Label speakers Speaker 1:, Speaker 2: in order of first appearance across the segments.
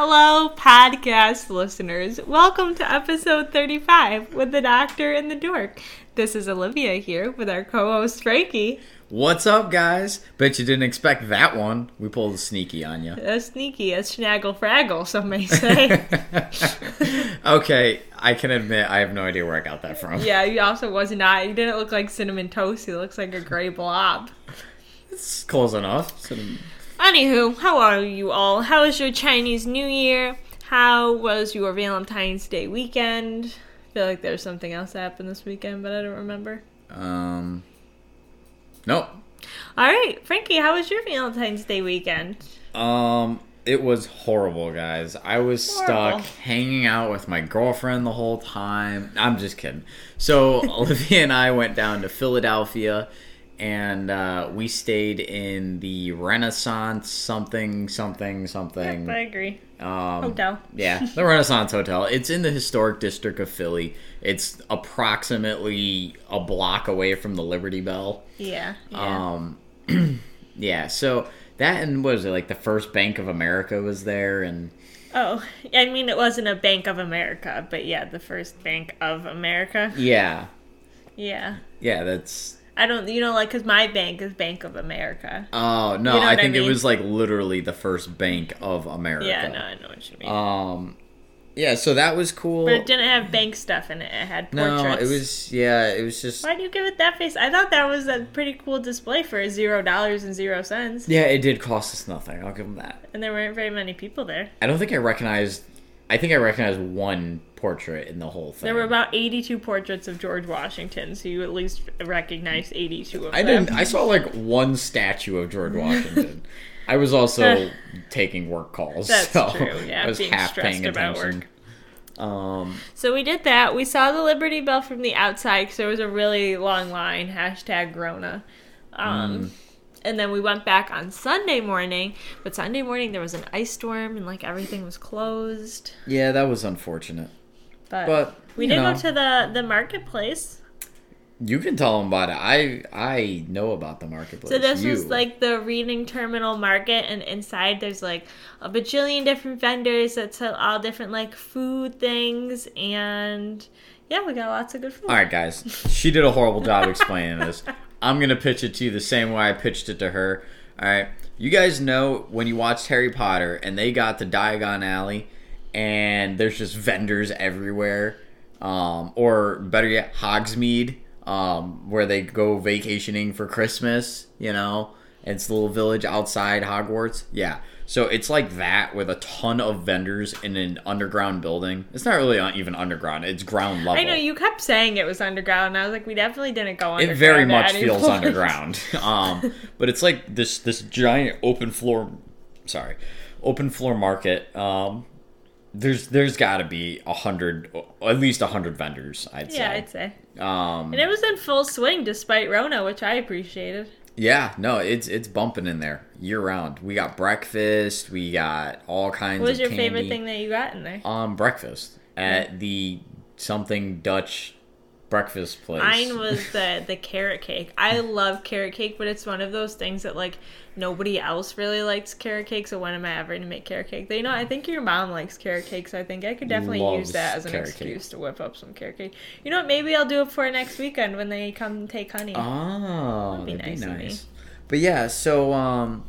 Speaker 1: Hello, podcast listeners. Welcome to episode 35 with the Doctor and the Dork. This is Olivia here with our co host Frankie.
Speaker 2: What's up, guys? Bet you didn't expect that one. We pulled a sneaky on you.
Speaker 1: A sneaky, a snaggle fraggle, some may say.
Speaker 2: okay, I can admit I have no idea where I got that from.
Speaker 1: yeah, you also was not. You didn't look like cinnamon toast. You looks like a gray blob.
Speaker 2: It's close enough. Cinnamon-
Speaker 1: Anywho, how are you all? How was your Chinese New Year? How was your Valentine's Day weekend? I feel like there's something else that happened this weekend, but I don't remember.
Speaker 2: Um, nope.
Speaker 1: All right, Frankie, how was your Valentine's Day weekend?
Speaker 2: Um, it was horrible, guys. I was
Speaker 1: Horrible.
Speaker 2: stuck hanging out with my girlfriend the whole time. I'm just kidding. So Olivia and I went down to Philadelphia, and uh, we stayed in the Renaissance something something something.
Speaker 1: Yep, I agree.
Speaker 2: Um,
Speaker 1: Hotel.
Speaker 2: Yeah, the Renaissance Hotel. It's in the historic district of Philly. It's approximately a block away from the Liberty Bell.
Speaker 1: Yeah. yeah.
Speaker 2: Um, yeah. So that and what was it like? The first Bank of America was there, and
Speaker 1: oh, I mean, it wasn't a Bank of America, but yeah, the first Bank of America.
Speaker 2: yeah,
Speaker 1: Yeah.
Speaker 2: yeah. That's
Speaker 1: I don't, you know, like, because my bank is Bank of America.
Speaker 2: oh no,
Speaker 1: You know
Speaker 2: I
Speaker 1: what I
Speaker 2: think
Speaker 1: mean?
Speaker 2: it was like literally the first Bank of America.
Speaker 1: Yeah, no, I know what you mean.
Speaker 2: Um, yeah. So that was cool.
Speaker 1: but it didn't have bank stuff in it. It had portraits.
Speaker 2: no, it was yeah. It was just
Speaker 1: Why do you give it that face? I thought that was a pretty cool display for zero dollars and zero cents.
Speaker 2: yeah. It did cost us nothing. I'll give them that.
Speaker 1: And there weren't very many people there.
Speaker 2: I don't think I recognized. I think I recognized one portrait in the whole thing.
Speaker 1: There were about 82 portraits of George Washington, so you at least recognized 82 of
Speaker 2: I
Speaker 1: them.
Speaker 2: I didn't. I saw like one statue of George Washington. I was also taking work calls.
Speaker 1: That's
Speaker 2: so
Speaker 1: true, yeah,
Speaker 2: I was
Speaker 1: being
Speaker 2: half
Speaker 1: stressed
Speaker 2: paying
Speaker 1: about
Speaker 2: attention. Um,
Speaker 1: So we did that. We saw the Liberty Bell from the outside because there was a really long line. Hashtag Rona. Um,
Speaker 2: Mm.
Speaker 1: And then we went back on Sunday morning. But Sunday morning there was an ice storm and like everything was closed.
Speaker 2: yeah, that was unfortunate.
Speaker 1: But,
Speaker 2: But
Speaker 1: we did
Speaker 2: know,
Speaker 1: go to the the marketplace.
Speaker 2: You can tell them about it. I I know about the marketplace.
Speaker 1: So this
Speaker 2: you.
Speaker 1: was like the reading terminal market, and inside there's like a bajillion different vendors that sell all different like food things, and yeah, we got lots of good food.
Speaker 2: All right, guys. She did a horrible job explaining this. I'm gonna pitch it to you the same way I pitched it to her. All right. You guys know when you watched Harry Potter and they got to Diagon Alley, and there's just vendors everywhere, um, or better yet, Hogsmeade, um, where they go vacationing for Christmas. You know, it's the little village outside Hogwarts. Yeah. So it's like that with a ton of vendors in an underground building. It's not really even underground; it's ground level.
Speaker 1: I know you kept saying it was underground, and I was like, we definitely didn't go underground.
Speaker 2: it very much feels
Speaker 1: point.
Speaker 2: underground um but it's like this this giant open floor sorry open floor market um there's there's got to be a hundred at least a hundred vendors i'd say.
Speaker 1: Yeah,
Speaker 2: say
Speaker 1: I'd say.
Speaker 2: um
Speaker 1: And it was in full swing despite Rona, which I appreciated.
Speaker 2: yeah no it's it's bumping in there year round we got breakfast we got all kinds of
Speaker 1: What was your
Speaker 2: candy.
Speaker 1: favorite thing that you got in there?
Speaker 2: um breakfast at the something dutch breakfast place
Speaker 1: Mine was the the carrot cake. I love carrot cake, but it's one of those things that like nobody else really likes carrot cake. So when am I ever gonna make carrot cake? You know, I think your mom likes carrot cake, so I think I could definitely
Speaker 2: Loves
Speaker 1: use that as an
Speaker 2: carrot cake.
Speaker 1: excuse to whip up some carrot cake. You know what? Maybe I'll do it for next weekend when they come take honey.
Speaker 2: Oh,
Speaker 1: That'd be
Speaker 2: be
Speaker 1: nice of
Speaker 2: nice. But yeah, so um,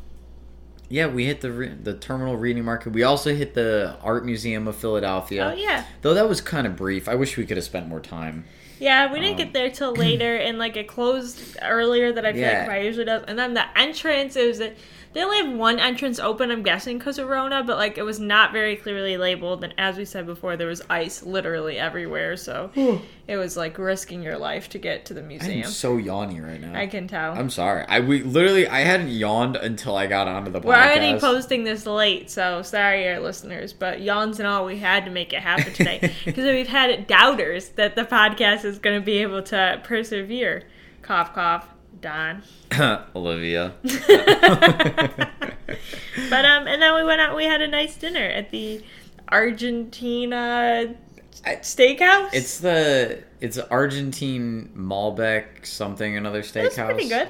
Speaker 2: yeah, we hit the re- the terminal reading market. We also hit the art museum of Philadelphia.
Speaker 1: oh yeah,
Speaker 2: Though that was kind of brief. I wish we could have spent more time.
Speaker 1: Yeah. We didn't
Speaker 2: Um,
Speaker 1: get there till later, and like it closed earlier than I feel
Speaker 2: Yeah.
Speaker 1: like it usually does. And then the entrance it was. A, they only have one entrance open, I'm guessing, because of Rona, but like it was not very clearly labeled. And as we said before, there was ice literally everywhere, so it was like risking your life to get to the museum.
Speaker 2: I'm so yawny right now.
Speaker 1: I can tell.
Speaker 2: I'm sorry. I we literally I hadn't yawned until I got onto the podcast.
Speaker 1: We're already posting this late, so sorry, our listeners, but yawns and all, we had to make it happen tonight because we've had doubters that the podcast is going to be able to persevere. Cough, cough, Don.
Speaker 2: Olivia.
Speaker 1: But um, and then we went out. We had a nice dinner at the Argentina steakhouse.
Speaker 2: It's the it's Argentine Malbec something another steakhouse.
Speaker 1: It's pretty good.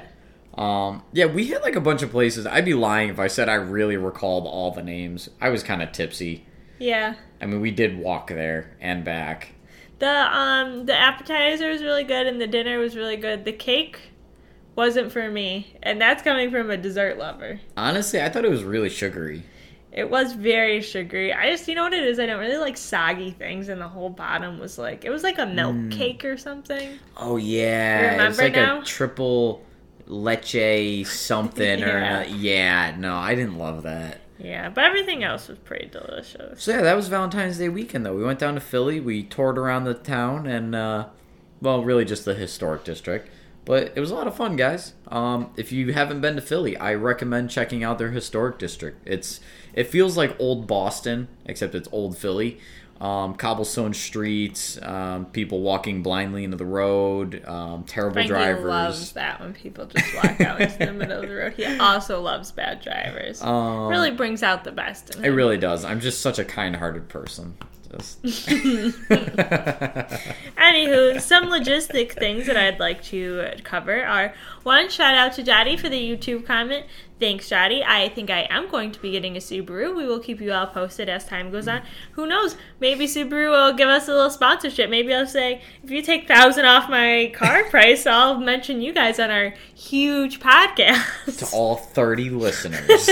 Speaker 2: Um, yeah, we hit like a bunch of places. I'd be lying if I said I really recalled all the names. I was kind of tipsy.
Speaker 1: Yeah.
Speaker 2: I mean, we did walk there and back.
Speaker 1: The um the appetizer was really good and the dinner was really good. The cake wasn't for me, and that's coming from a dessert lover.
Speaker 2: Honestly, I thought it was really sugary.
Speaker 1: It was very sugary. I just, you know what it is? I don't really like soggy things, and the whole bottom was like, it was like a milk
Speaker 2: Mm.
Speaker 1: cake or something.
Speaker 2: Oh yeah,
Speaker 1: You
Speaker 2: it's
Speaker 1: remember
Speaker 2: like
Speaker 1: now?
Speaker 2: a triple leche something or
Speaker 1: Yeah.
Speaker 2: yeah. No, I didn't love that.
Speaker 1: Yeah, but everything else was pretty delicious.
Speaker 2: So yeah, that was Valentine's Day weekend though. We went down to Philly, we toured around the town and uh well, really just the historic district. But it was a lot of fun, guys. Um if you haven't been to Philly, I recommend checking out their historic district. It's it feels like old Boston, except it's old Philly. Um, cobblestone streets, um, people walking blindly into the road, um, terrible
Speaker 1: Frankie
Speaker 2: drivers.
Speaker 1: loves that when people just walk out into the middle of the road. He also loves bad drivers.
Speaker 2: Um,
Speaker 1: really brings out the best in
Speaker 2: me.
Speaker 1: It
Speaker 2: really does. I'm just such a kind-hearted person.
Speaker 1: Anywho, some logistic things that I'd like to cover are one, shout out to Daddy for the YouTube comment. Thanks, Daddy. I think I am going to be getting a Subaru. We will keep you all posted as time goes on. Who knows? Maybe Subaru will give us a little sponsorship. Maybe I'll say, if you take thousand off my car price, I'll mention you guys on our huge podcast.
Speaker 2: to all 30 listeners.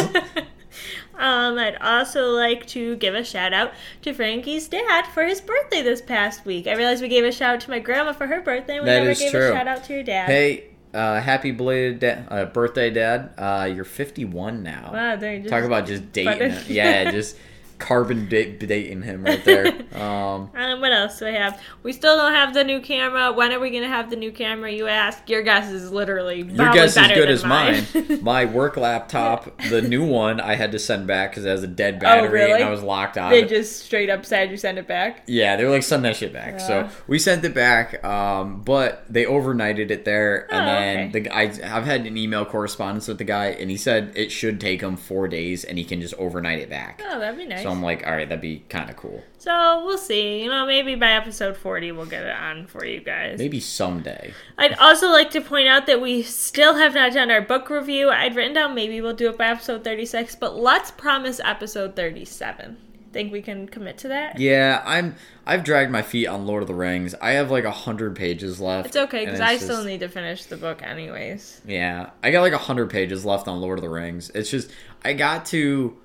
Speaker 1: Um, I'd also like to give a shout out to Frankie's dad for his birthday this past week. I realized we gave a shout out to my grandma for her birthday. and We
Speaker 2: That
Speaker 1: never
Speaker 2: is
Speaker 1: gave
Speaker 2: true.
Speaker 1: a shout out to your dad.
Speaker 2: hey, uh, happy belated da- uh, birthday, Dad. Uh, you're 51 now.
Speaker 1: Wow, just
Speaker 2: Talk about just dating Yeah, just carbon da- dating him right there. Um,
Speaker 1: Um, what else do I have? We still don't have the new camera. When are we gonna have the new camera? You ask. Your guess is literally
Speaker 2: your guess is good as mine. My work laptop, the new one, I had to send back because it has a dead battery
Speaker 1: Oh, really?
Speaker 2: and I was locked out.
Speaker 1: they just straight up said you send it back.
Speaker 2: Yeah, they were like, send that shit back. So we sent it back, um, but they overnighted it there, and
Speaker 1: Oh,
Speaker 2: then
Speaker 1: okay.
Speaker 2: the guy. I've had an email correspondence with the guy, and he said it should take him four days, and he can just overnight it back.
Speaker 1: Oh, that'd be nice.
Speaker 2: So I'm like, all right, that'd be kind of cool.
Speaker 1: So we'll see. You know, maybe by episode forty we'll get it on for you guys.
Speaker 2: Maybe someday.
Speaker 1: I'd also like to point out that we still have not done our book review. I'd written down maybe we'll do it by episode 36, but let's promise episode 37. Think we can commit to that?
Speaker 2: Yeah, I'm. I've dragged my feet on Lord of the Rings. I have like a hundred pages left.
Speaker 1: It's okay because I still need to finish the book anyways.
Speaker 2: Yeah, I got like a hundred pages left on Lord of the Rings. It's just I got to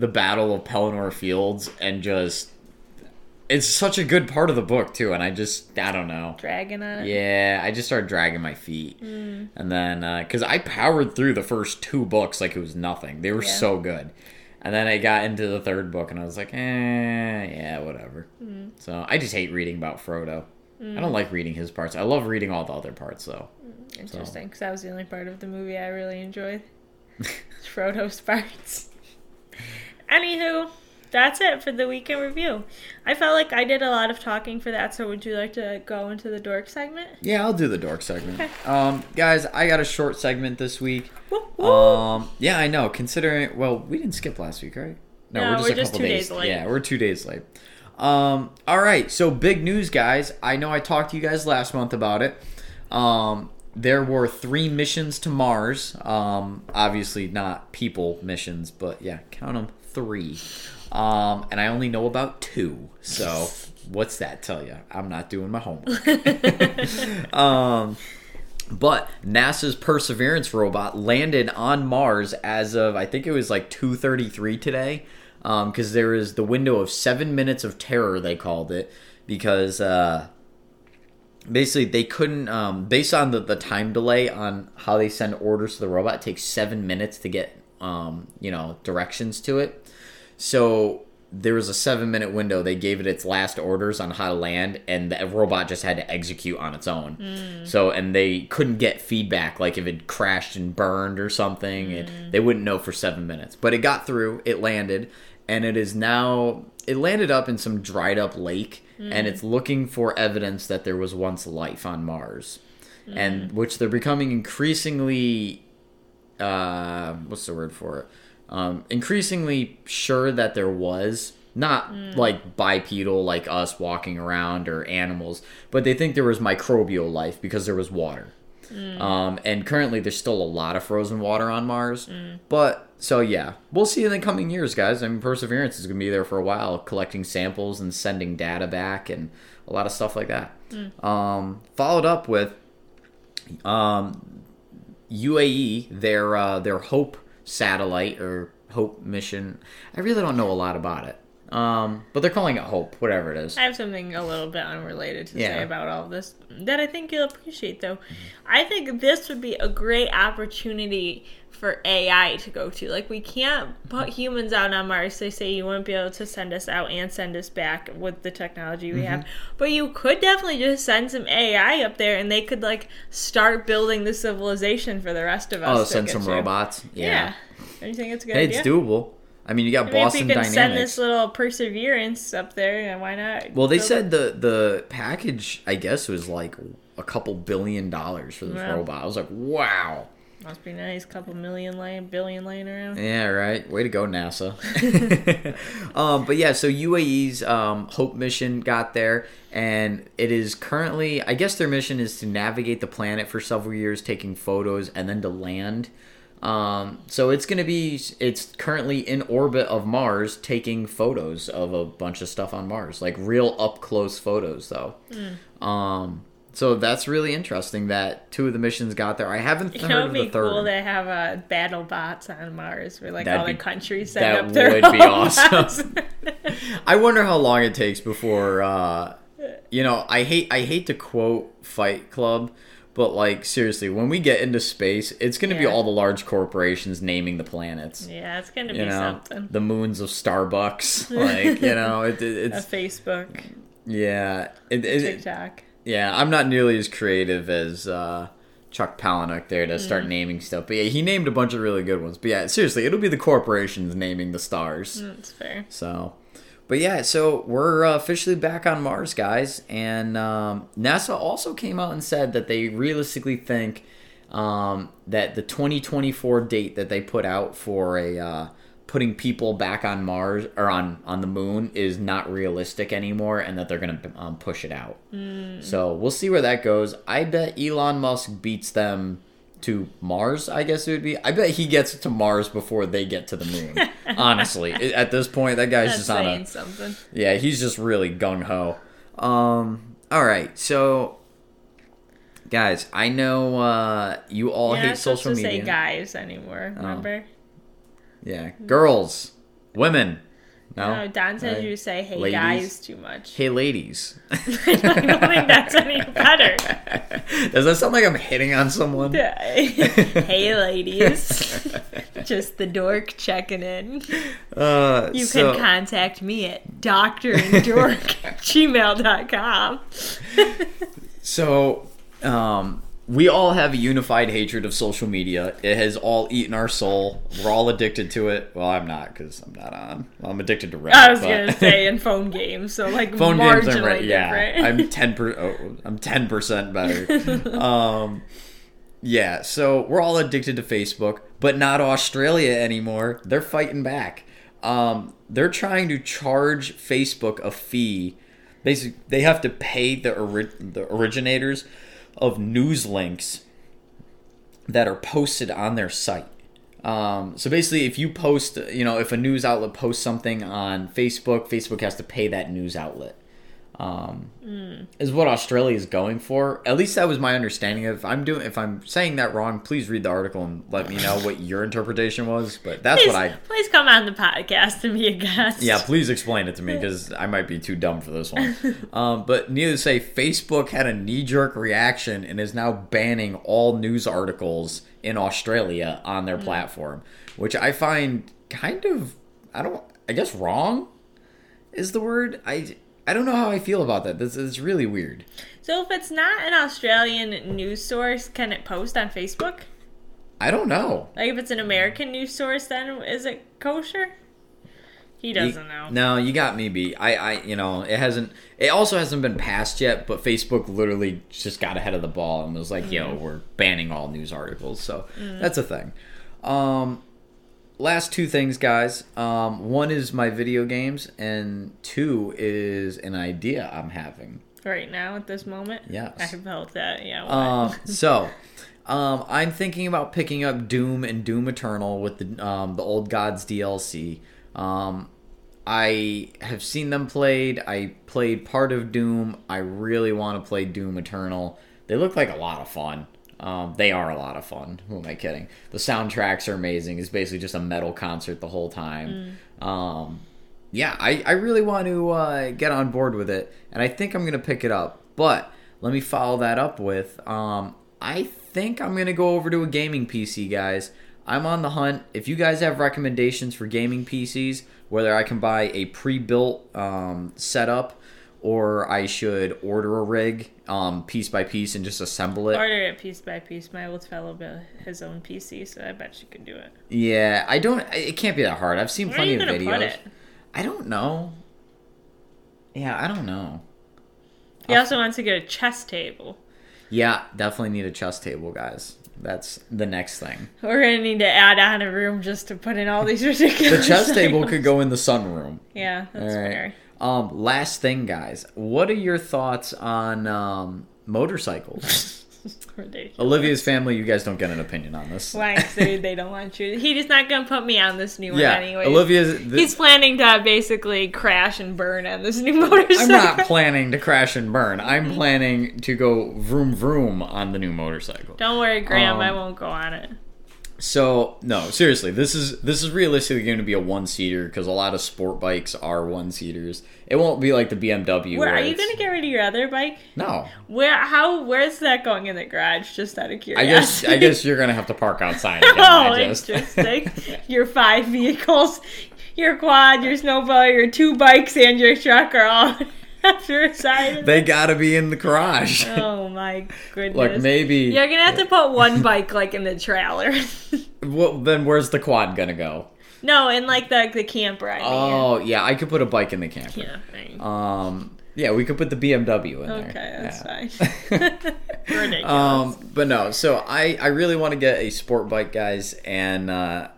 Speaker 2: the Battle of Pelennor Fields and just it's such a good part of the book too, and I just I don't know.
Speaker 1: dragging on it.
Speaker 2: Yeah, I just started dragging my feet,
Speaker 1: Mm.
Speaker 2: and then because I powered through the first two books like it was nothing. They were
Speaker 1: Yeah.
Speaker 2: so good, and then I got into the third book, and I was like, eh, yeah, whatever.
Speaker 1: Mm.
Speaker 2: So I just hate reading about Frodo. I don't like reading his parts. I love reading all the other parts though.
Speaker 1: Interesting, because that was the only part of the movie I really enjoyed. Frodo's parts. Anywho, that's it for the weekend review. I felt like I did a lot of talking for that, so would you like to go into the dork segment?
Speaker 2: Yeah, I'll do the dork segment. Um, guys, I got a short segment this week.
Speaker 1: Woo, woo.
Speaker 2: Um, yeah, I know. Considering, well, we didn't skip last week, right?
Speaker 1: No, we're just two days late.
Speaker 2: Yeah, we're two days late. Um, all right. So big news, guys. I know I talked to you guys last month about it. Um, there were three missions to Mars. Um, obviously not people missions, but yeah, count them three. Um, and I only know about two. So what's that tell you? I'm not doing my homework. um, but NASA's Perseverance robot landed on Mars as of I think it was like 2:33 today, because there is the window of seven minutes of terror they called it because uh, basically they couldn't um, based on the, the time delay on how they send orders to the robot it takes seven minutes to get um, you know directions to it. So there was a seven minute window. They gave it its last orders on how to land and the robot just had to execute on its own. Hmm. So and they couldn't get feedback like if it crashed and burned or something and hmm. they wouldn't know for seven minutes. But it got through it landed and it is now it landed up in some dried up lake and hmm. it's looking for evidence that there was once life on mars. And which they're becoming increasingly uh, what's the word for it? Um, increasingly sure that there was not like bipedal like us walking around or animals, but they think there was microbial life because there was water. Um, and currently, there's still a lot of frozen water on Mars. But so yeah, we'll see in the coming years, guys. I mean, Perseverance is gonna be there for a while, collecting samples and sending data back, and a lot of stuff like that. Um, followed up with um, UAE, their uh, their Hope satellite or Hope mission. I really don't know a lot about it, um, but they're calling it Hope, whatever it is.
Speaker 1: I have something a little bit unrelated to say about all this that I think you'll appreciate, though. I think this would be a great opportunity for AI to go to. Like, we can't put humans out on Mars. They say you wouldn't be able to send us out and send us back with the technology we
Speaker 2: Mm-hmm.
Speaker 1: have. But you could definitely just send some AI up there and they could, like, start building the civilization for the rest of us.
Speaker 2: Oh, send some
Speaker 1: to.
Speaker 2: robots.
Speaker 1: Yeah.
Speaker 2: Yeah.
Speaker 1: Don't you think it's a good
Speaker 2: Hey,
Speaker 1: idea?
Speaker 2: it's doable. I mean, you got
Speaker 1: I mean,
Speaker 2: Boston
Speaker 1: if we can
Speaker 2: Dynamics.
Speaker 1: send this little perseverance up there, yeah, why not?
Speaker 2: Well, they said the the package, I guess, was like a couple billion dollars for this
Speaker 1: Wow.
Speaker 2: robot. I was like, wow.
Speaker 1: Must be nice. Couple million laying, billion laying around.
Speaker 2: Yeah, right. Way to go, NASA. um, but yeah, so UAE's um, Hope mission got there, and it is currently, I guess, their mission is to navigate the planet for several years, taking photos, and then to land. Um, so it's gonna be, it's currently in orbit of Mars, taking photos of a bunch of stuff on Mars, like real up close photos, though. Um, so that's really interesting that two of the missions got there. I haven't heard of the
Speaker 1: be
Speaker 2: third.
Speaker 1: cool to have uh, battle bots on Mars, where like
Speaker 2: That'd
Speaker 1: all the countries set
Speaker 2: that
Speaker 1: up their
Speaker 2: would be awesome. I wonder how long it takes before uh you know, I hate I hate to quote Fight Club, but like seriously, when we get into space, it's going to be all the large corporations naming the planets.
Speaker 1: yeah, it's gonna be
Speaker 2: know,
Speaker 1: something.
Speaker 2: the moons of Starbucks, like you know, it, it,
Speaker 1: A
Speaker 2: it's
Speaker 1: Facebook,
Speaker 2: yeah, it, it,
Speaker 1: TikTok.
Speaker 2: Yeah. I'm not nearly as creative as uh, Chuck Palahniuk there to
Speaker 1: Mm.
Speaker 2: start naming stuff, but yeah, he named a bunch of really good ones. But yeah, seriously, it'll be the corporations naming the stars.
Speaker 1: That's fair.
Speaker 2: So, but yeah, so we're uh, officially back on Mars, guys. And um, NASA also came out and said that they realistically think um, that the 2024 date that they put out for a uh, putting people back on Mars or on on the moon is not realistic anymore, and that they're gonna um, push it out. So we'll see where that goes. I bet Elon Musk beats them to Mars, I guess it would be. I bet he gets to Mars before they get to the moon. Honestly, at this point, that guy's
Speaker 1: That's
Speaker 2: just on a
Speaker 1: something.
Speaker 2: yeah. He's just really gung ho. Um. All right, so guys, I know uh, you all hate social media.
Speaker 1: say guys anymore.
Speaker 2: Oh. Yeah, girls, women. No,
Speaker 1: No, Don says
Speaker 2: Alright.
Speaker 1: you say "Hey
Speaker 2: Ladies.
Speaker 1: guys" too much.
Speaker 2: Hey, ladies.
Speaker 1: I don't think that's any better.
Speaker 2: Does that sound like I'm hitting on someone?
Speaker 1: hey, ladies. Just the dork checking in.
Speaker 2: Uh,
Speaker 1: You
Speaker 2: so-
Speaker 1: can contact me at doctorandork gmail.com.
Speaker 2: So, um, we all have a unified hatred of social media. It has all eaten our soul. We're all addicted to it. Well, I'm not because I'm not on. I'm addicted to Reddit.
Speaker 1: I was
Speaker 2: but-
Speaker 1: going to say in phone games, so like
Speaker 2: phone games. I'm right. Yeah. I'm ten per. Oh, I'm ten percent better. um, yeah. So we're all addicted to Facebook, but not Australia anymore. They're fighting back. Um, they're trying to charge Facebook a fee. Basically, they have to pay the ori- the originators of news links that are posted on their site. Um, so basically, if you post, you know, if a news outlet posts something on Facebook, Facebook has to pay that news outlet. Um, Is what Australia is going for. At least that was my understanding of. If I'm doing. If I'm saying that wrong, please read the article and let me know what your interpretation was. But that's
Speaker 1: please,
Speaker 2: what I.
Speaker 1: please come on the podcast and be a guest.
Speaker 2: Yeah, please explain it to me because I might be too dumb for this one. Um, but needless to say, Facebook had a knee jerk reaction and is now banning all news articles in Australia on their platform, which I find kind of, I don't, I guess wrong is the word. I, I don't know how I feel about that. This is really weird.
Speaker 1: So if it's not an Australian news source, can it post on Facebook?
Speaker 2: I don't know.
Speaker 1: Like if it's an American news source, then is it kosher? He doesn't
Speaker 2: You-
Speaker 1: know.
Speaker 2: No, you got me beat. I, I, you know, it hasn't. It also hasn't been passed yet. But Facebook literally just got ahead of the ball and was like, "Yo,
Speaker 1: Mm.
Speaker 2: we're banning all news articles." So that's a thing. Um, last two things, guys. Um, one is my video games, and two is an idea I'm having.
Speaker 1: Right now, at this moment.
Speaker 2: Yes.
Speaker 1: I felt that. Yeah.
Speaker 2: Um, so, um, I'm thinking about picking up Doom and Doom Eternal with the um, the Old Gods DLC. Um, I have seen them played. I played part of Doom. I really want to play Doom Eternal. They look like a lot of fun. Um, they are a lot of fun. Who am I kidding? The soundtracks are amazing. It's basically just a metal concert the whole time. Um, yeah, I, I really want to uh, get on board with it, and I think I'm gonna pick it up. But let me follow that up with um, I think I'm gonna go over to a gaming PC, guys. I'm on the hunt. If you guys have recommendations for gaming PCs, whether I can buy a pre-built um, setup or I should order a rig um, piece by piece and just assemble it.
Speaker 1: Order it piece by piece. My old fellow built his own PC, so I bet you could do it.
Speaker 2: Yeah, I don't. It can't be that hard. I've seen
Speaker 1: Where
Speaker 2: plenty of videos. I don't know. Yeah, I don't know.
Speaker 1: He also wants to get a chess table.
Speaker 2: Yeah, definitely need a chess table, guys. That's the next thing.
Speaker 1: We're gonna need to add on a room just to put in all these ridiculous.
Speaker 2: The chess table could go in the sunroom.
Speaker 1: Yeah, that's
Speaker 2: All right.
Speaker 1: fair.
Speaker 2: Um, last thing, guys. What are your thoughts on um, motorcycles?
Speaker 1: Ridiculous.
Speaker 2: Olivia's family, you guys don't get an opinion on this.
Speaker 1: Why say they don't want you? He's not gonna put me on this new one
Speaker 2: yeah,
Speaker 1: anyway.
Speaker 2: Olivia's.
Speaker 1: He's planning to basically crash and burn on this new motorcycle.
Speaker 2: I'm not planning to crash and burn. I'm planning to go vroom vroom on the new motorcycle.
Speaker 1: Don't worry, Graham.
Speaker 2: Um,
Speaker 1: I won't go on it.
Speaker 2: So no, seriously, this is this is realistically going to be a one seater because a lot of sport bikes are one seaters. It won't be like the BMW.
Speaker 1: Where
Speaker 2: where
Speaker 1: are you gonna get rid of your other bike?
Speaker 2: No,
Speaker 1: Where? How? Where's that going in the garage? Just out of curiosity.
Speaker 2: I guess I guess you're gonna have to park outside. Again.
Speaker 1: Oh, interesting. your five vehicles, your quad, your snowball, your two bikes, and your truck are all after side.
Speaker 2: they gotta be in the garage.
Speaker 1: Oh my goodness.
Speaker 2: like maybe.
Speaker 1: You're gonna have to put one bike like in the trailer.
Speaker 2: Well, then where's the quad gonna go?
Speaker 1: no, in like the the camper. I mean.
Speaker 2: Oh yeah, I could put a bike in the camper.
Speaker 1: Yeah. right.
Speaker 2: Um, yeah, we could put the BMW in there.
Speaker 1: Okay, that's
Speaker 2: Yeah.
Speaker 1: fine. Ridiculous.
Speaker 2: Um, but no, so I I really want to get a sport bike, guys, and uh,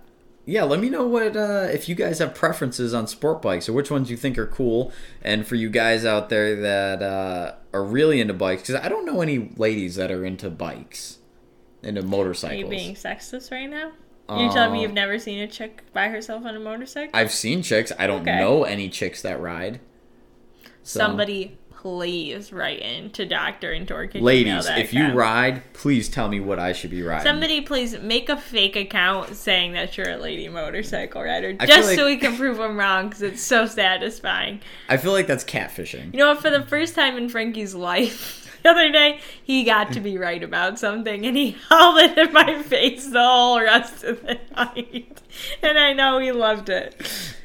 Speaker 2: yeah, let me know what uh, if you guys have preferences on sport bikes or which ones you think are cool, and for you guys out there that uh, are really into bikes, because I don't know any ladies that are into bikes, into
Speaker 1: Are
Speaker 2: motorcycles.
Speaker 1: you being sexist right now? You telling me
Speaker 2: Uh,
Speaker 1: you've never seen a chick by herself on a motorcycle?
Speaker 2: I've seen chicks. I don't
Speaker 1: Okay.
Speaker 2: know any chicks that ride. So,
Speaker 1: Somebody please write in to Doctor and Dork.
Speaker 2: ladies, if you ride, please tell me what I should be riding.
Speaker 1: Somebody please make a fake account saying that you're a lady motorcycle rider,
Speaker 2: I
Speaker 1: just so we can prove I'm wrong because it's so satisfying.
Speaker 2: I feel like that's catfishing.
Speaker 1: You know what? For the first time in Frankie's life, the other day, he got to be right about something and he held it in my face the whole rest of the night. And I know he loved it.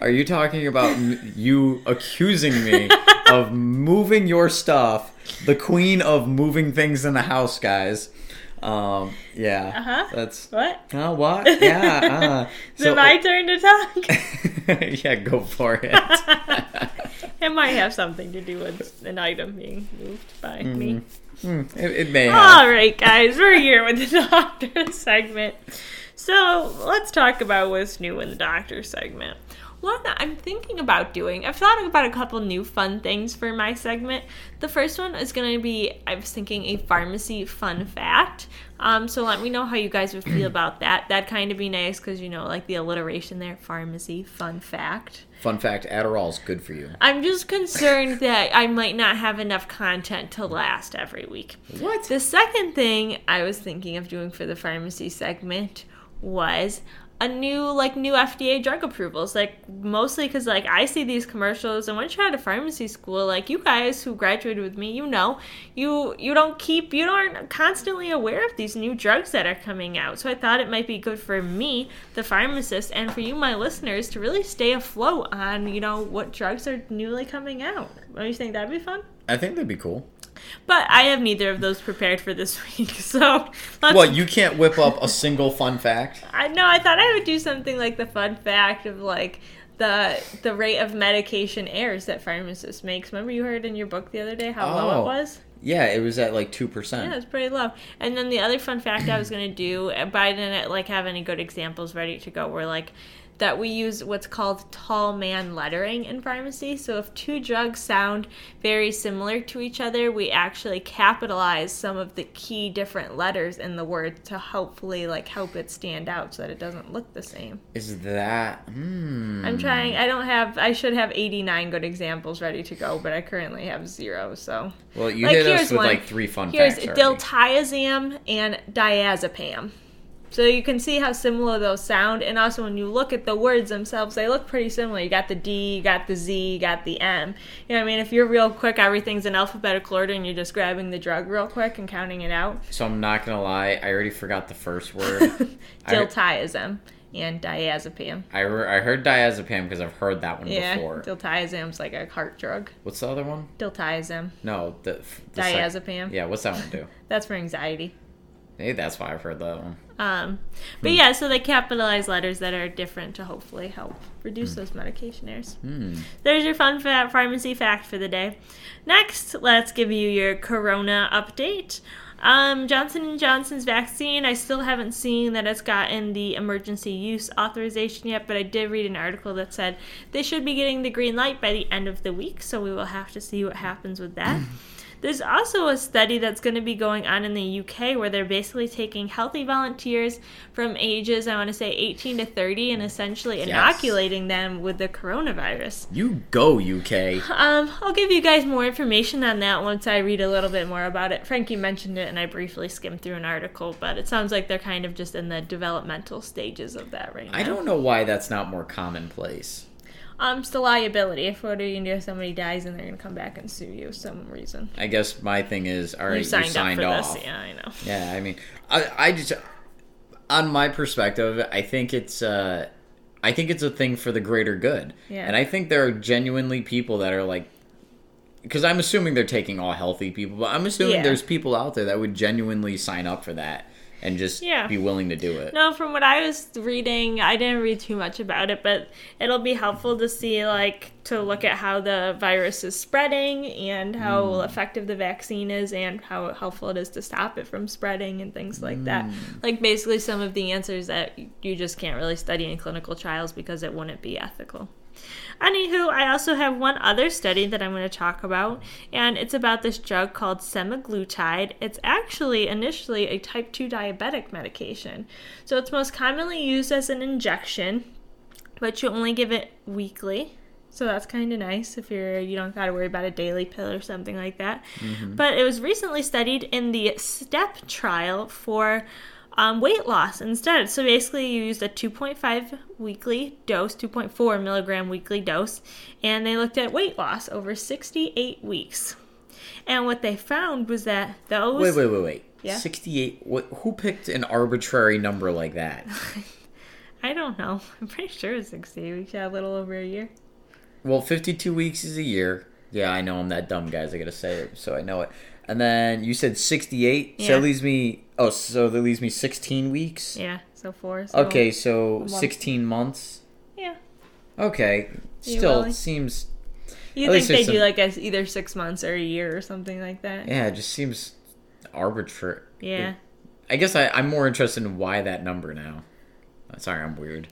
Speaker 2: Are you talking about m- you accusing me of moving your stuff, the queen of moving things in the house, guys? Um, yeah,
Speaker 1: Uh-huh.
Speaker 2: that's.
Speaker 1: What?
Speaker 2: Oh, what? Yeah. Uh,
Speaker 1: Is it my turn to talk?
Speaker 2: yeah, go for it.
Speaker 1: it might have something to do with an item being moved by me.
Speaker 2: Hmm, it, it may have.
Speaker 1: All right, guys, we're here with the doctor segment. So let's talk about what's new in the doctor segment. One I'm thinking about doing, I've thought about a couple new fun things for my segment. The first one is going to be, I was thinking, a pharmacy fun fact. Um, so let me know how you guys would feel about that. That'd kind of be nice because, you know, like the alliteration there pharmacy fun fact.
Speaker 2: Fun fact: Adderall's good for you.
Speaker 1: I'm just concerned that I might not have enough content to last every week.
Speaker 2: What?
Speaker 1: The second thing I was thinking of doing for the pharmacy segment was a new like new FDA drug approvals like mostly cuz like I see these commercials and once you're out of pharmacy school like you guys who graduated with me you know you you don't keep you aren't constantly aware of these new drugs that are coming out. So I thought it might be good for me the pharmacist and for you my listeners to really stay afloat on you know what drugs are newly coming out. Don't you think that'd be fun?
Speaker 2: I think that'd be cool.
Speaker 1: But I have neither of those prepared for this week, so let's,
Speaker 2: What? You can't whip up a single fun fact?
Speaker 1: I know I thought I would do something like the fun fact of like the the rate of medication errors that pharmacists makes. Remember you heard in your book the other day how low
Speaker 2: Oh.
Speaker 1: it was?
Speaker 2: Yeah, it was at like two percent.
Speaker 1: Yeah,
Speaker 2: percent.
Speaker 1: it's pretty low. And then the other fun fact I was gonna do, uh, but I didn't uh, like have any good examples ready to go. Were like that we use what's called tall man lettering in pharmacy. So if two drugs sound very similar to each other, we actually capitalize some of the key different letters in the word to hopefully like help it stand out so that it doesn't look the same.
Speaker 2: Is that? Hmm.
Speaker 1: I'm trying. I don't have. I should have 89 good examples ready to go, but I currently have zero. So
Speaker 2: Well, you
Speaker 1: Like,
Speaker 2: hit us with
Speaker 1: one.
Speaker 2: like three fun
Speaker 1: here's
Speaker 2: facts. already.
Speaker 1: diltiazem and diazepam. So you can see how similar those sound, and also when you look at the words themselves, they look pretty similar. You got the D, you got the Z, you got the M. You know what I mean? If you're real quick, everything's in alphabetical order, and you're just grabbing the drug real quick and counting it out.
Speaker 2: So I'm not gonna lie. I already forgot the first word.
Speaker 1: Diltiazem and diazepam.
Speaker 2: I, re- I heard diazepam because I've heard that one
Speaker 1: Yeah,
Speaker 2: before.
Speaker 1: diltiazem's like a heart drug.
Speaker 2: What's the other one?
Speaker 1: Diltiazem,
Speaker 2: No, the, the sec-
Speaker 1: diazepam.
Speaker 2: yeah, what's that one do?
Speaker 1: That's for anxiety.
Speaker 2: Maybe that's why I've heard that one.
Speaker 1: Um, but yeah, so they capitalize letters that are different to hopefully help reduce those medication errors.
Speaker 2: Hmm.
Speaker 1: There's your fun fa- pharmacy fact for the day. Next, let's give you your corona update. Um, Johnson & Johnson's vaccine, I still haven't seen that it's gotten the emergency use authorization yet, but I did read an article that said they should be getting the green light by the end of the week, so we will have to see what happens with that. There's also a study that's going to be going on in the UK where they're basically taking healthy volunteers from ages, I want to say 18 to 30, and essentially inoculating them with the coronavirus.
Speaker 2: You go UK.
Speaker 1: Um, I'll give you guys more information on that once I read a little bit more about it. Frankie mentioned it, and I briefly skimmed through an article, but it sounds like they're kind of just in the developmental stages of that right now.
Speaker 2: I don't know why that's not more commonplace.
Speaker 1: Um, it's the liability. If what are you gonna do if somebody dies and they're gonna come back and sue you for some reason?
Speaker 2: I guess my thing is, all right,
Speaker 1: You
Speaker 2: you
Speaker 1: signed,
Speaker 2: signed,
Speaker 1: up for
Speaker 2: off.
Speaker 1: this, yeah, I know.
Speaker 2: Yeah, I mean, I, I just, on my perspective, I think it's, uh, I think it's a thing for the greater good.
Speaker 1: Yeah.
Speaker 2: And I think there are genuinely people that are like, because I'm assuming they're taking all healthy people, but I'm assuming
Speaker 1: Yeah.
Speaker 2: there's people out there that would genuinely sign up for that and just
Speaker 1: Yeah.
Speaker 2: be willing to do it.
Speaker 1: No, from what I was reading, I didn't read too much about it, but it'll be helpful to see, like, to look at how the virus is spreading and how mm. effective the vaccine is and how helpful it is to stop it from spreading and things like that. Mm. Like, basically, some of the answers that you just can't really study in clinical trials because it wouldn't be ethical. Anywho, I also have one other study that I'm going to talk about, and it's about this drug called semaglutide. It's actually initially a type 2 diabetic medication. So it's most commonly used as an injection, but you only give it weekly. So that's kind of nice if you're you don't got to worry about a daily pill or something like that. Mm-hmm. But it was recently studied in the STEP trial for um, weight loss instead. So basically, you used a 2.5 weekly dose, 2.4 milligram weekly dose, and they looked at weight loss over 68 weeks. And what they found was that those.
Speaker 2: Wait, wait, wait, wait.
Speaker 1: Yeah?
Speaker 2: 68. What, who picked an arbitrary number like that?
Speaker 1: I don't know. I'm pretty sure it's 68 weeks. Yeah, a little over a year.
Speaker 2: Well, 52 weeks is a year. Yeah, I know I'm that dumb, guys. I gotta say it, so I know it. And then you said 68, so
Speaker 1: Yeah.
Speaker 2: that leaves me. Oh, so that leaves me 16 weeks.
Speaker 1: Yeah, so four. So
Speaker 2: Okay, so
Speaker 1: month.
Speaker 2: 16 months.
Speaker 1: Yeah.
Speaker 2: Okay,
Speaker 1: You
Speaker 2: still
Speaker 1: willing?
Speaker 2: seems.
Speaker 1: You think they do
Speaker 2: some-
Speaker 1: like a, either six months or a year or something like that?
Speaker 2: Yeah, it just seems arbitrary.
Speaker 1: Yeah.
Speaker 2: I guess I, I'm more interested in why that number now. Sorry, I'm weird.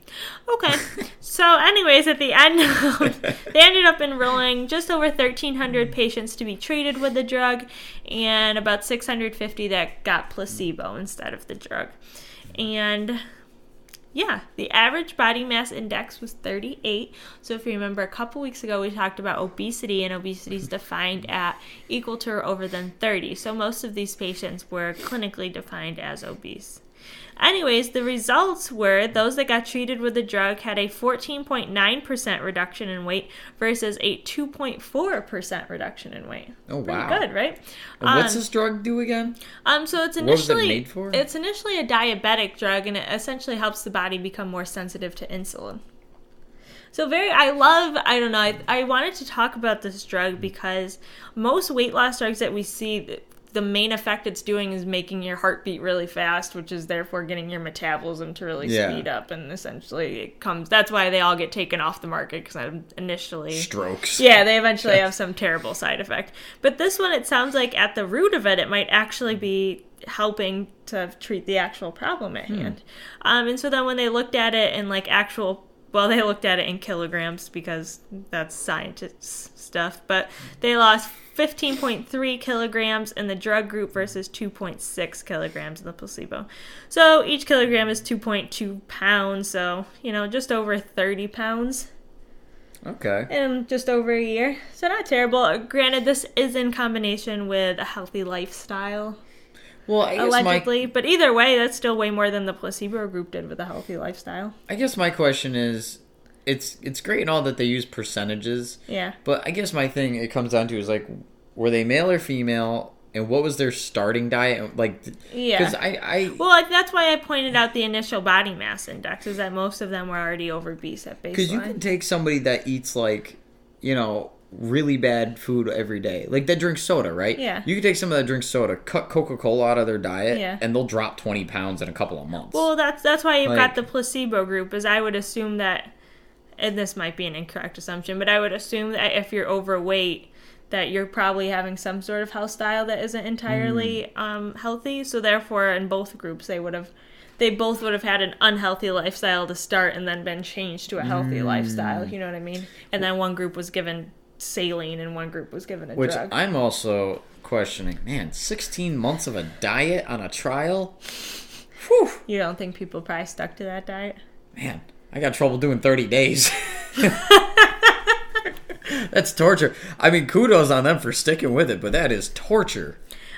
Speaker 1: Okay. so, anyways, at the end, they ended up enrolling just over 1,300 patients to be treated with the drug, and about 650 that got placebo instead of the drug. And yeah, the average body mass index was 38. So, if you remember, a couple weeks ago we talked about obesity, and obesity is defined at equal to or over than 30. So, most of these patients were clinically defined as obese. Anyways, the results were those that got treated with the drug had a 14.9% reduction in weight versus a 2.4% reduction in weight.
Speaker 2: Oh, wow.
Speaker 1: Pretty good, right?
Speaker 2: And what's
Speaker 1: Um,
Speaker 2: this drug do again?
Speaker 1: um, so it's
Speaker 2: was it
Speaker 1: initially
Speaker 2: made for?
Speaker 1: it's initially a diabetic drug, and it essentially helps the body become more sensitive to insulin. So very, I love. I don't know. I, I wanted to talk about this drug because most weight loss drugs that we see, the, main effect it's doing is making your heart beat really fast, which is therefore getting your metabolism to really
Speaker 2: Yeah.
Speaker 1: speed up, and essentially it comes. That's why they all get taken off the market because initially
Speaker 2: Strokes.
Speaker 1: yeah, they eventually have some terrible side effect. But this one, it sounds like at the root of it, it might actually be helping to treat the actual problem at hand. Um, and so then when they looked at it in like actual well, they looked at it in kilograms because that's scientists stuff, but they lost 15.3 kilograms in the drug group versus 2.6 kilograms in the placebo. So each kilogram is 2.2 pounds, so, you know, just over 30 pounds
Speaker 2: Okay.
Speaker 1: in just over a year. So not terrible. Uh, granted, this is in combination with a healthy lifestyle,
Speaker 2: Well, I guess
Speaker 1: allegedly. But either way, that's still way more than the placebo group did with a healthy lifestyle.
Speaker 2: I guess my question is, it's it's great and all that they use percentages,
Speaker 1: Yeah.
Speaker 2: but I guess my thing it comes down to is like, were they male or female, and what was their starting diet like?
Speaker 1: Yeah.
Speaker 2: Because I I
Speaker 1: Well, that's why I pointed out the initial body mass index is that most of them were already obese at
Speaker 2: because you can take somebody that eats like, you know. Really bad food every day, like that drinks soda, right?
Speaker 1: Yeah.
Speaker 2: You can take some of that drinks soda, cut Coca Cola out of their diet,
Speaker 1: Yeah.
Speaker 2: and they'll drop twenty pounds in a couple of months.
Speaker 1: Well, that's that's why you've
Speaker 2: Like-
Speaker 1: got the placebo group. Is I would assume that, and this might be an incorrect assumption, but I would assume that if you're overweight, that you're probably having some sort of health style that isn't entirely
Speaker 2: Hmm.
Speaker 1: um, healthy. So therefore, in both groups, they would have. They both would have had an unhealthy lifestyle to start and then been changed to a healthy
Speaker 2: Hmm.
Speaker 1: lifestyle. You know what I mean? And then one group was given saline and one group was given a
Speaker 2: Which
Speaker 1: drug.
Speaker 2: I'm also questioning. Man, 16 months of a diet on a trial? Whew.
Speaker 1: you don't think people probably stuck to that diet?
Speaker 2: Man, I got trouble doing 30 days. That's torture. I mean, kudos on them for sticking with it, but that is torture.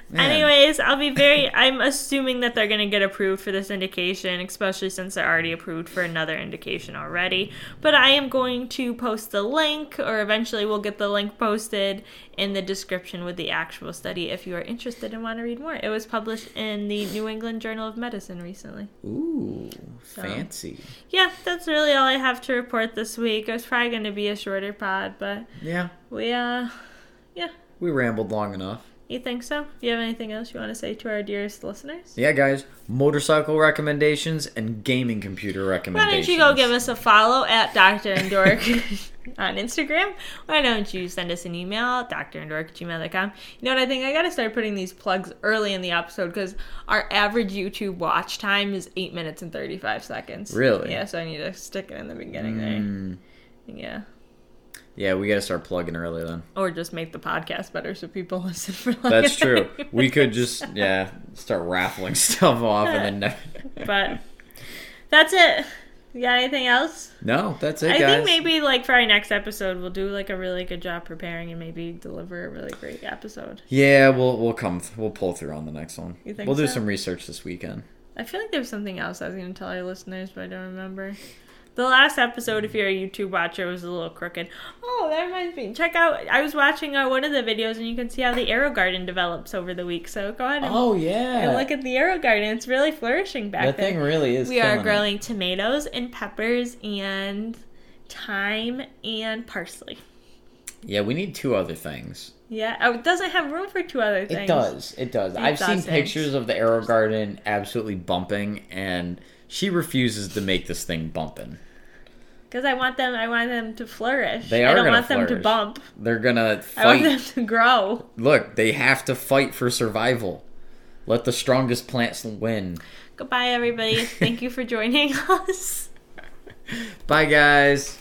Speaker 2: Man.
Speaker 1: Anyways, I'll be very. I'm assuming that they're going to get approved for this indication, especially since they're already approved for another indication already. But I am going to post the link, or eventually we'll get the link posted in the description with the actual study if you are interested and want to read more. It was published in the New England Journal of Medicine recently.
Speaker 2: Ooh, fancy.
Speaker 1: Yeah, that's really all I have to report this week. It was probably going to be a shorter pod, but
Speaker 2: Yeah,
Speaker 1: we, uh, yeah.
Speaker 2: we rambled long enough.
Speaker 1: You think so? Do you have anything else you want to say to our dearest listeners?
Speaker 2: Yeah, guys, motorcycle recommendations and gaming computer recommendations.
Speaker 1: Why don't you go give us a follow at Dr. and Dork on Instagram? Why don't you send us an email, drandork at gmail.com? You know what I think? I got to start putting these plugs early in the episode because our average YouTube watch time is 8 minutes and 35 seconds.
Speaker 2: Really?
Speaker 1: Yeah, so I need to stick it in the beginning
Speaker 2: Mm,
Speaker 1: there. Yeah.
Speaker 2: Yeah, we gotta start plugging early then.
Speaker 1: Or just make the podcast better so people listen for like
Speaker 2: That's true. We could just yeah start raffling stuff off and then
Speaker 1: But that's it. You got anything else?
Speaker 2: no, that's it,
Speaker 1: I
Speaker 2: guys.
Speaker 1: think maybe like for our next episode, we'll do like a really good job preparing and maybe deliver a really great episode.
Speaker 2: Yeah, we'll we'll come we'll pull through on the next one.
Speaker 1: You think
Speaker 2: we'll do some research this weekend.
Speaker 1: I feel like there's something else I was going to tell our listeners, but I don't remember. The last episode, if you're a YouTube watcher, was a little crooked. Oh, that reminds me. Check out. I was watching uh, one of the videos, and you can see how the AeroGarden develops over the week. So go ahead and,
Speaker 2: Oh
Speaker 1: and look at the AeroGarden. It's really flourishing back
Speaker 2: that
Speaker 1: there.
Speaker 2: thing really is.
Speaker 1: we are
Speaker 2: killing it.
Speaker 1: growing tomatoes and peppers and thyme and parsley.
Speaker 2: Yeah, we need two other things.
Speaker 1: Yeah, oh, it doesn't have room for two other things.
Speaker 2: It does. It does. I've seen
Speaker 1: doesn't.
Speaker 2: pictures of the AeroGarden absolutely bumping, and she refuses to make this thing bumping.
Speaker 1: Because I want them, I want them to flourish.
Speaker 2: They are.
Speaker 1: I
Speaker 2: don't
Speaker 1: want them to bump.
Speaker 2: They're gonna
Speaker 1: I want them
Speaker 2: fight.
Speaker 1: to grow.
Speaker 2: Look, they have to fight for survival. Let the strongest plants win.
Speaker 1: Goodbye, everybody. Thank you for joining us.
Speaker 2: Bye, guys.